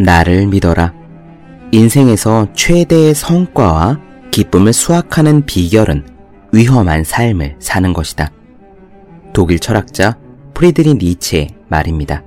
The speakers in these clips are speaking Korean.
나를 믿어라. 인생에서 최대의 성과와 기쁨을 수확하는 비결은 위험한 삶을 사는 것이다. 독일 철학자 프리드리 니체의 말입니다.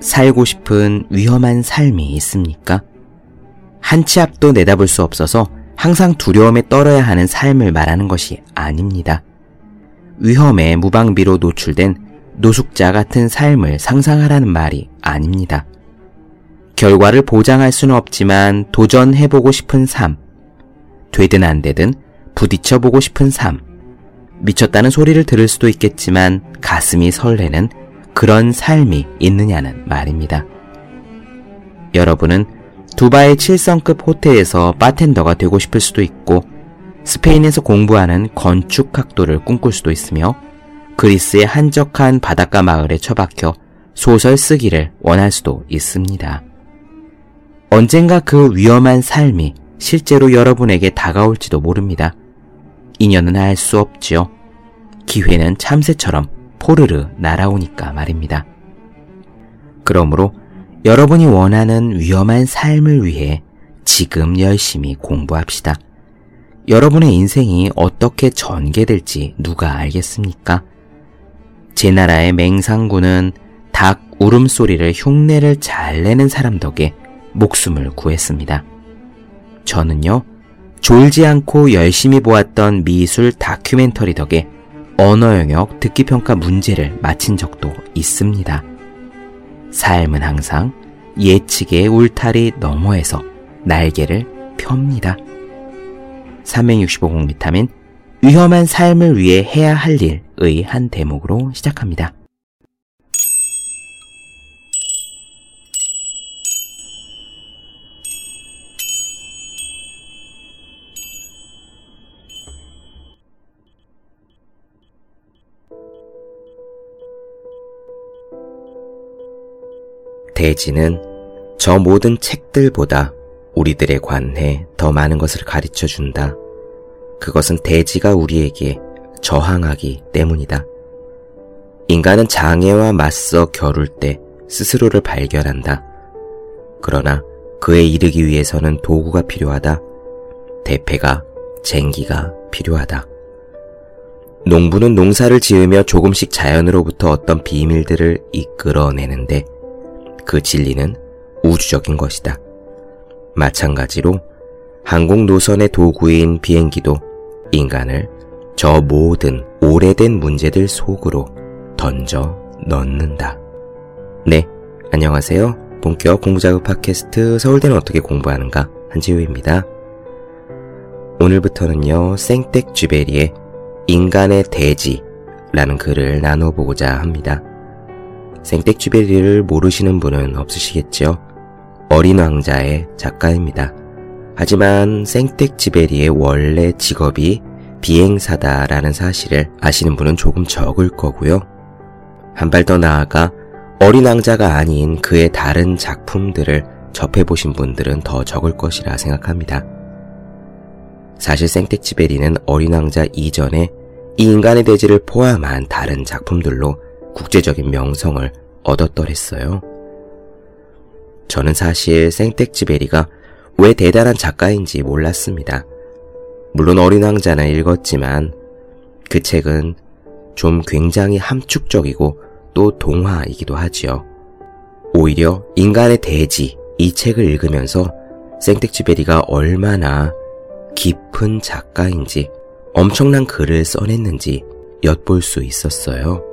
살고 싶은 위험한 삶이 있습니까? 한 치 앞도 내다볼 수 없어서 항상 두려움에 떨어야 하는 삶을 말하는 것이 아닙니다. 위험에 무방비로 노출된 노숙자 같은 삶을 상상하라는 말이 아닙니다. 결과를 보장할 수는 없지만 도전해보고 싶은 삶, 되든 안 되든 부딪혀보고 싶은 삶, 미쳤다는 소리를 들을 수도 있겠지만 가슴이 설레는 그런 삶이 있느냐는 말입니다. 여러분은 두바이 7성급 호텔에서 바텐더가 되고 싶을 수도 있고 스페인에서 공부하는 건축학도를 꿈꿀 수도 있으며 그리스의 한적한 바닷가 마을에 처박혀 소설 쓰기를 원할 수도 있습니다. 언젠가 그 위험한 삶이 실제로 여러분에게 다가올지도 모릅니다. 인연은 알 수 없지요. 기회는 참새처럼 포르르 날아오니까 말입니다. 그러므로 여러분이 원하는 위험한 삶을 위해 지금 열심히 공부합시다. 여러분의 인생이 어떻게 전개될지 누가 알겠습니까? 제 나라의 맹상군은 닭 울음소리를 흉내를 잘 내는 사람 덕에 목숨을 구했습니다. 저는요, 졸지 않고 열심히 보았던 미술 다큐멘터리 덕에 언어 영역 듣기 평가 문제를 마친 적도 있습니다. 삶은 항상 예측의 울타리 너머에서 날개를 펴니다. 365공 비타민 위험한 삶을 위해 해야 할 일의 한 대목으로 시작합니다. 대지는 저 모든 책들보다 우리들에 관해 더 많은 것을 가르쳐 준다. 그것은 대지가 우리에게 저항하기 때문이다. 인간은 장애와 맞서 겨룰 때 스스로를 발견한다. 그러나 그에 이르기 위해서는 도구가 필요하다. 대패가, 쟁기가 필요하다. 농부는 농사를 지으며 조금씩 자연으로부터 어떤 비밀들을 이끌어내는데 그 진리는 우주적인 것이다. 마찬가지로 항공 노선의 도구인 비행기도 인간을 저 모든 오래된 문제들 속으로 던져 넣는다. 네, 안녕하세요. 본격 공부자극 팟캐스트 서울대는 어떻게 공부하는가 한지우입니다. 오늘부터는요, 생텍 쥐베리의 인간의 대지라는 글을 나눠보고자 합니다. 생텍쥐베리를 모르시는 분은 없으시겠죠? 어린 왕자의 작가입니다. 하지만 생텍쥐베리의 원래 직업이 비행사다라는 사실을 아시는 분은 조금 적을 거고요. 한 발 더 나아가 어린 왕자가 아닌 그의 다른 작품들을 접해보신 분들은 더 적을 것이라 생각합니다. 사실 생텍쥐베리는 어린 왕자 이전에 이 인간의 대지를 포함한 다른 작품들로 국제적인 명성을 얻었더랬어요. 저는 사실 생텍쥐베리가 왜 대단한 작가인지 몰랐습니다. 물론 어린 왕자는 읽었지만 그 책은 좀 굉장히 함축적이고 또 동화이기도 하지요. 오히려 인간의 대지 이 책을 읽으면서 생텍쥐베리가 얼마나 깊은 작가인지 엄청난 글을 써냈는지 엿볼 수 있었어요.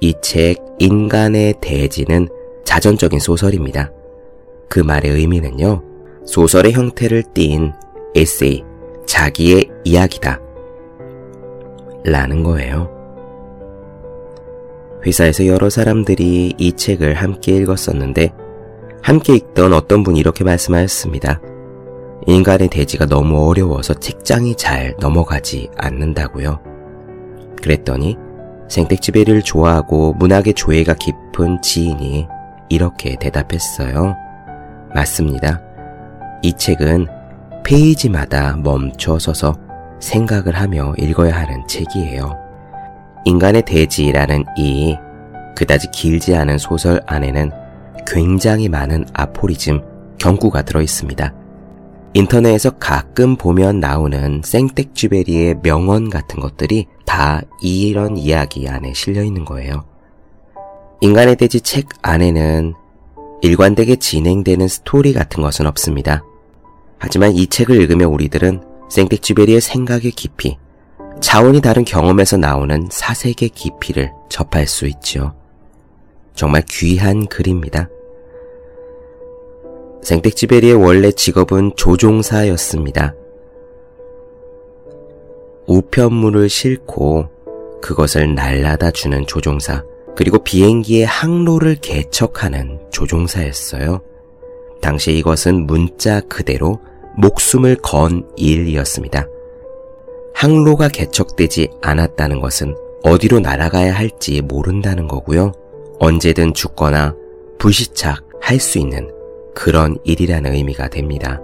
이 책 인간의 대지는 자전적인 소설입니다. 그 말의 의미는요, 소설의 형태를 띈 에세이, 자기의 이야기다. 라는 거예요. 회사에서 여러 사람들이 이 책을 함께 읽었었는데, 함께 읽던 어떤 분이 이렇게 말씀하였습니다. 인간의 대지가 너무 어려워서 책장이 잘 넘어가지 않는다고요. 그랬더니 생택지배를 좋아하고 문학의 조예가 깊은 지인이 이렇게 대답했어요. 맞습니다. 이 책은 페이지마다 멈춰 서서 생각을 하며 읽어야 하는 책이에요. 인간의 대지라는 이 그다지 길지 않은 소설 안에는 굉장히 많은 아포리즘, 경구가 들어 있습니다. 인터넷에서 가끔 보면 나오는 생텍쥐베리의 명언 같은 것들이 다 이런 이야기 안에 실려 있는 거예요. 인간의 대지 책 안에는 일관되게 진행되는 스토리 같은 것은 없습니다. 하지만 이 책을 읽으며 우리들은 생텍쥐베리의 생각의 깊이, 차원이 다른 경험에서 나오는 사색의 깊이를 접할 수 있죠. 정말 귀한 글입니다. 생텍쥐베리의 원래 직업은 조종사였습니다. 우편물을 싣고 그것을 날라다 주는 조종사, 그리고 비행기의 항로를 개척하는 조종사였어요. 당시 이것은 문자 그대로 목숨을 건 일이었습니다. 항로가 개척되지 않았다는 것은 어디로 날아가야 할지 모른다는 거고요. 언제든 죽거나 불시착 할 수 있는 그런 일이라는 의미가 됩니다.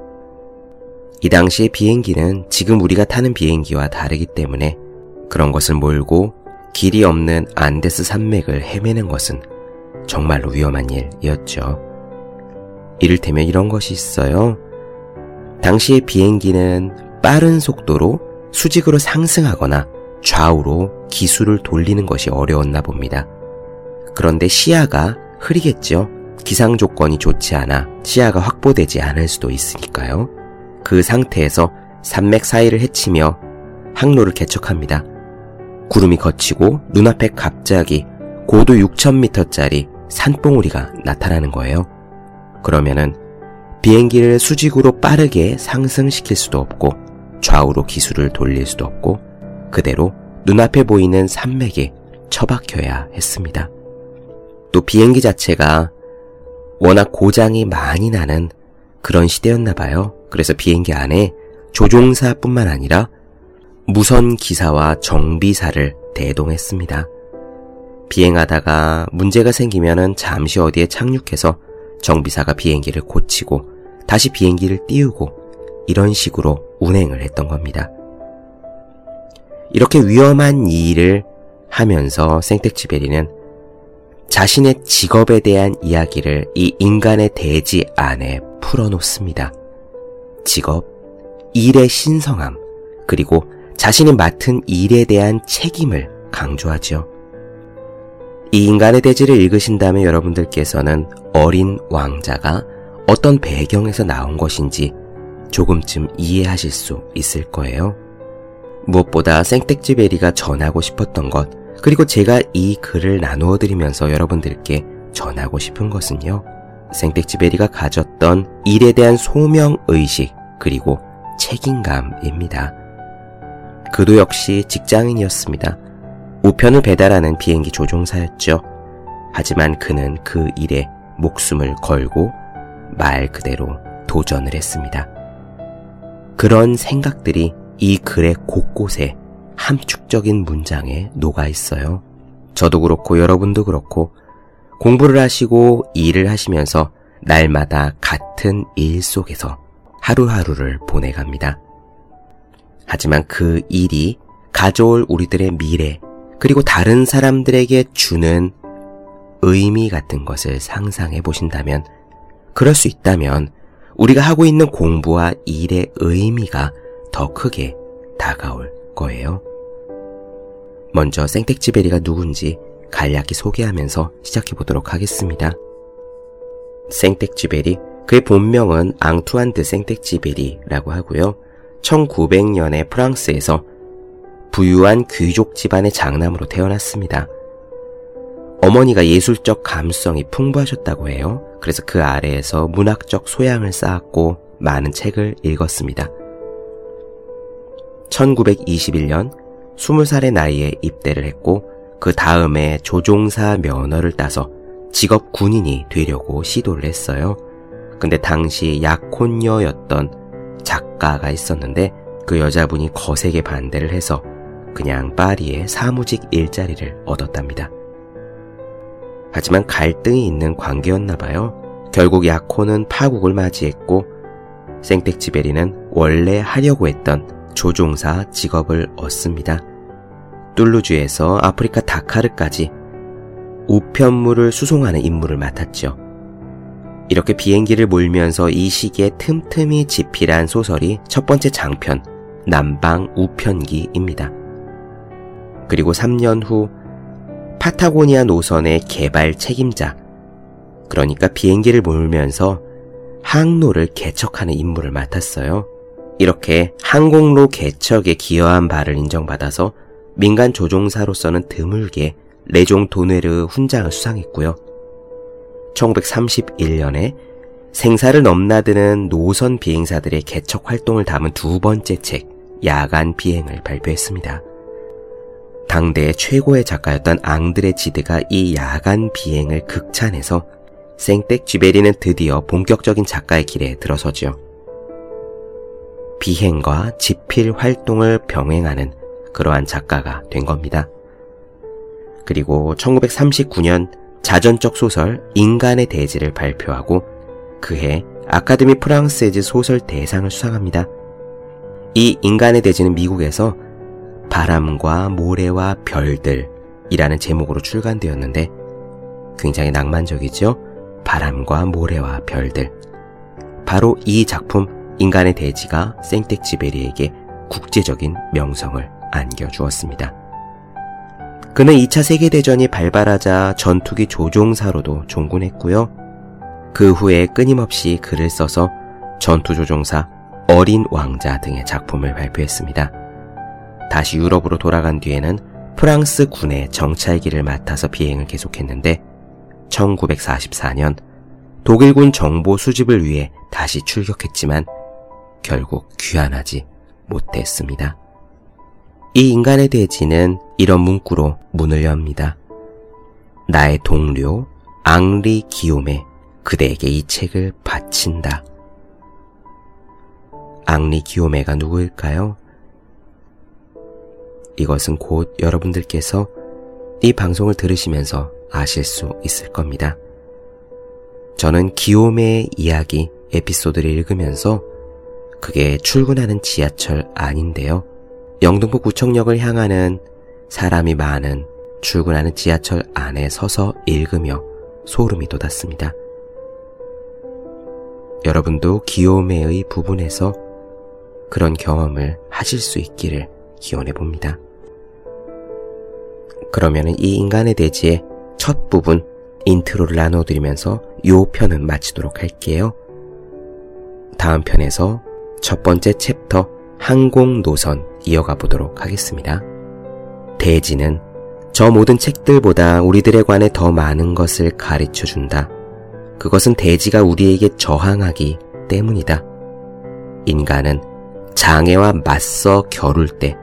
이 당시의 비행기는 지금 우리가 타는 비행기와 다르기 때문에 그런 것을 몰고 길이 없는 안데스 산맥을 헤매는 것은 정말로 위험한 일이었죠. 이를테면 이런 것이 있어요. 당시의 비행기는 빠른 속도로 수직으로 상승하거나 좌우로 기술을 돌리는 것이 어려웠나 봅니다. 그런데 시야가 흐리겠죠. 기상 조건이 좋지 않아 시야가 확보되지 않을 수도 있으니까요. 그 상태에서 산맥 사이를 헤치며 항로를 개척합니다. 구름이 걷히고 눈앞에 갑자기 고도 6,000m짜리 산봉우리가 나타나는 거예요. 그러면은 비행기를 수직으로 빠르게 상승시킬 수도 없고 좌우로 기술을 돌릴 수도 없고 그대로 눈앞에 보이는 산맥에 처박혀야 했습니다. 또 비행기 자체가 워낙 고장이 많이 나는 그런 시대였나 봐요. 그래서 비행기 안에 조종사뿐만 아니라 무선 기사와 정비사를 대동했습니다. 비행하다가 문제가 생기면은 잠시 어디에 착륙해서 정비사가 비행기를 고치고 다시 비행기를 띄우고 이런 식으로 운행을 했던 겁니다. 이렇게 위험한 일을 하면서 생텍쥐베리는 자신의 직업에 대한 이야기를 이 인간의 대지 안에 풀어놓습니다. 직업, 일의 신성함, 그리고 자신이 맡은 일에 대한 책임을 강조하죠. 이 인간의 대지를 읽으신다면 여러분들께서는 어린 왕자가 어떤 배경에서 나온 것인지 조금쯤 이해하실 수 있을 거예요. 무엇보다 생텍쥐베리가 전하고 싶었던 것, 그리고 제가 이 글을 나누어 드리면서 여러분들께 전하고 싶은 것은요. 생텍쥐베리가 가졌던 일에 대한 소명의식, 그리고 책임감입니다. 그도 역시 직장인이었습니다. 우편을 배달하는 비행기 조종사였죠. 하지만 그는 그 일에 목숨을 걸고 말 그대로 도전을 했습니다. 그런 생각들이 이 글의 곳곳에 함축적인 문장에 녹아 있어요. 저도 그렇고 여러분도 그렇고 공부를 하시고 일을 하시면서 날마다 같은 일 속에서 하루하루를 보내갑니다. 하지만 그 일이 가져올 우리들의 미래, 그리고 다른 사람들에게 주는 의미 같은 것을 상상해 보신다면, 그럴 수 있다면 우리가 하고 있는 공부와 일의 의미가 더 크게 다가올 거예요. 먼저 생텍쥐베리가 누군지 간략히 소개하면서 시작해 보도록 하겠습니다. 생텍쥐베리, 그의 본명은 앙투안 드 생텍쥐베리라고 하고요. 1900년에 프랑스에서 부유한 귀족 집안의 장남으로 태어났습니다. 어머니가 예술적 감수성이 풍부하셨다고 해요. 그래서 그 아래에서 문학적 소양을 쌓았고 많은 책을 읽었습니다. 1921년 20살의 나이에 입대를 했고 그 다음에 조종사 면허를 따서 직업 군인이 되려고 시도를 했어요. 근데 당시 약혼녀였던 작가가 있었는데 그 여자분이 거세게 반대를 해서 그냥 파리에 사무직 일자리를 얻었답니다. 하지만 갈등이 있는 관계였나 봐요. 결국 야코는 파국을 맞이했고 생텍쥐베리는 원래 하려고 했던 조종사 직업을 얻습니다. 툴루주에서 아프리카 다카르까지 우편물을 수송하는 임무를 맡았죠. 이렇게 비행기를 몰면서 이 시기에 틈틈이 집필한 소설이 첫 번째 장편, 남방 우편기입니다. 그리고 3년 후 파타고니아 노선의 개발 책임자, 그러니까 비행기를 몰면서 항로를 개척하는 임무를 맡았어요. 이렇게 항공로 개척에 기여한 바를 인정받아서 민간 조종사로서는 드물게 레종 도네르 훈장을 수상했고요. 1931년에 생사를 넘나드는 노선 비행사들의 개척 활동을 담은 두 번째 책, 야간 비행을 발표했습니다. 당대 최고의 작가였던 앙드레 지드가 이 야간 비행을 극찬해서 생텍 쥐베리는 드디어 본격적인 작가의 길에 들어서지요. 비행과 집필 활동을 병행하는 그러한 작가가 된 겁니다. 그리고 1939년 자전적 소설 인간의 대지를 발표하고 그해 아카데미 프랑스에즈 소설 대상을 수상합니다. 이 인간의 대지는 미국에서 바람과 모래와 별들이라는 제목으로 출간되었는데 굉장히 낭만적이죠? 바람과 모래와 별들. 바로 이 작품 인간의 대지가 생텍지베리에게 국제적인 명성을 안겨주었습니다. 그는 2차 세계대전이 발발하자 전투기 조종사로도 종군했고요. 그 후에 끊임없이 글을 써서 전투조종사, 어린 왕자 등의 작품을 발표했습니다. 다시 유럽으로 돌아간 뒤에는 프랑스 군의 정찰기를 맡아서 비행을 계속했는데 1944년 독일군 정보 수집을 위해 다시 출격했지만 결국 귀환하지 못했습니다. 이 인간의 대지는 이런 문구로 문을 엽니다. 나의 동료 앙리 기욤에 그대에게 이 책을 바친다. 앙리 기욤에가 누구일까요? 이것은 곧 여러분들께서 이 방송을 들으시면서 아실 수 있을 겁니다. 저는 기욤의 이야기 에피소드를 읽으면서 그게 출근하는 지하철 아닌데요. 영등포 구청역을 향하는 사람이 많은 출근하는 지하철 안에 서서 읽으며 소름이 돋았습니다. 여러분도 기욤의 부분에서 그런 경험을 하실 수 있기를 기원해 봅니다. 그러면 이 인간의 대지의 첫 부분 intro를 나눠드리면서 요 편은 마치도록 할게요. 다음 편에서 첫 번째 챕터 항공 노선 이어가 보도록 하겠습니다. 대지는 저 모든 책들보다 우리들에 관해 더 많은 것을 가르쳐 준다. 그것은 대지가 우리에게 저항하기 때문이다. 인간은 장애와 맞서 겨룰 때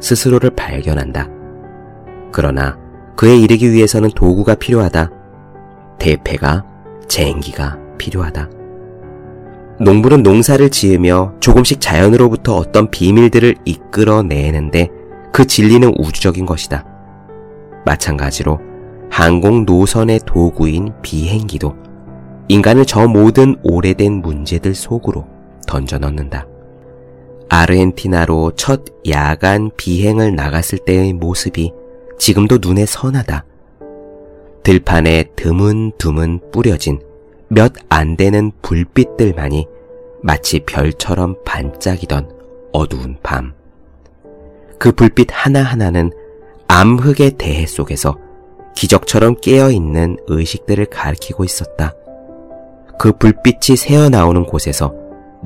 스스로를 발견한다. 그러나 그에 이르기 위해서는 도구가 필요하다. 대패가 쟁기가 필요하다. 농부는 농사를 지으며 조금씩 자연으로부터 어떤 비밀들을 이끌어내는데 그 진리는 우주적인 것이다. 마찬가지로 항공 노선의 도구인 비행기도 인간을 저 모든 오래된 문제들 속으로 던져 넣는다. 아르헨티나로 첫 야간 비행을 나갔을 때의 모습이 지금도 눈에 선하다. 들판에 드문드문 뿌려진 몇 안 되는 불빛들만이 마치 별처럼 반짝이던 어두운 밤. 그 불빛 하나하나는 암흑의 대해 속에서 기적처럼 깨어있는 의식들을 가리키고 있었다. 그 불빛이 새어나오는 곳에서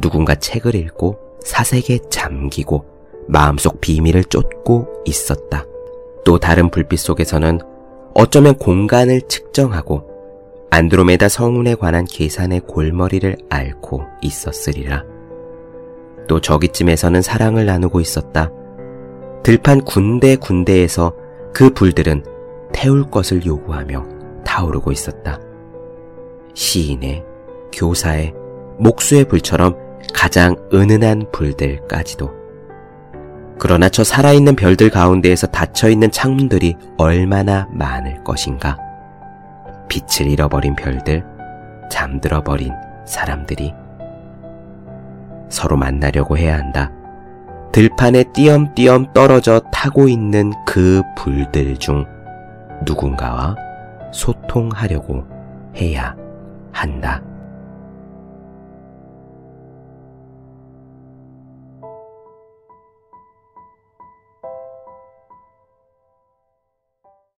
누군가 책을 읽고 사색에 잠기고 마음속 비밀을 쫓고 있었다. 또 다른 불빛 속에서는 어쩌면 공간을 측정하고 안드로메다 성운에 관한 계산의 골머리를 앓고 있었으리라. 또 저기쯤에서는 사랑을 나누고 있었다. 들판 군데 군데에서 그 불들은 태울 것을 요구하며 타오르고 있었다. 시인의, 교사의, 목수의 불처럼 가장 은은한 불들까지도. 그러나 저 살아있는 별들 가운데에서 닫혀있는 창문들이 얼마나 많을 것인가. 빛을 잃어버린 별들, 잠들어 버린 사람들이 서로 만나려고 해야 한다. 들판에 띄엄띄엄 떨어져 타고 있는 그 불들 중 누군가와 소통하려고 해야 한다.